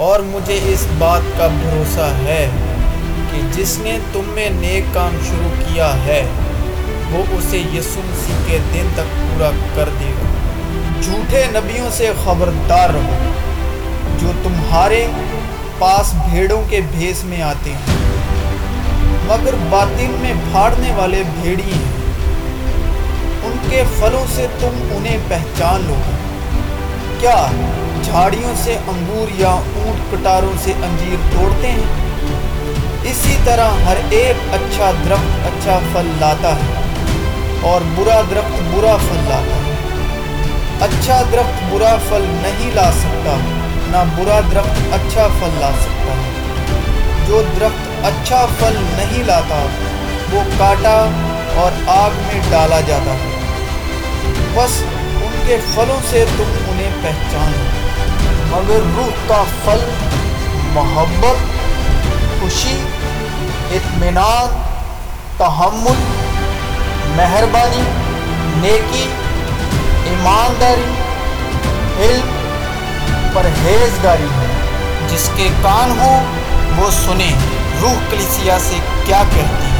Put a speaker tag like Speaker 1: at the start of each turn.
Speaker 1: اور مجھے اس بات کا بھروسہ ہے کہ جس نے تم میں نیک کام شروع کیا ہے، وہ اسے یسوع مسیح کے دن تک پورا کر دے گا۔ جھوٹے نبیوں سے خبردار رہو۔ جو تمہارے پاس بھیڑوں کے بھیس میں آتے ہیں، مگر باطن میں پھاڑنے والے بھیڑی ہیں۔ ان کے پھلوں سے تم انہیں پہچان لو۔ کیا جھاڑیوں سے انگور یا اونٹ کٹاروں سے انجیر توڑتے ہیں۔ اسی طرح ہر ایک اچھا درخت اچھا پھل لاتا ہے اور برا درخت برا پھل لاتا ہے۔ اچھا درخت برا پھل نہیں لا سکتا، نہ برا درخت اچھا پھل لا سکتا ہے۔ جو درخت اچھا پھل نہیں لاتا، وہ کاٹا اور آگ میں ڈالا جاتا ہے۔ بس ان کے پھلوں سے تم انہیں پہچان لو مگر روح کا پھل، محبت، خوشی، اطمینان، تحمل، مہربانی، نیکی، ایمانداری، علم، پرہیزگاری ہے۔ جس کے کان ہوں، وہ سنیں، روح کلیسیا سے کیا کہتی ہے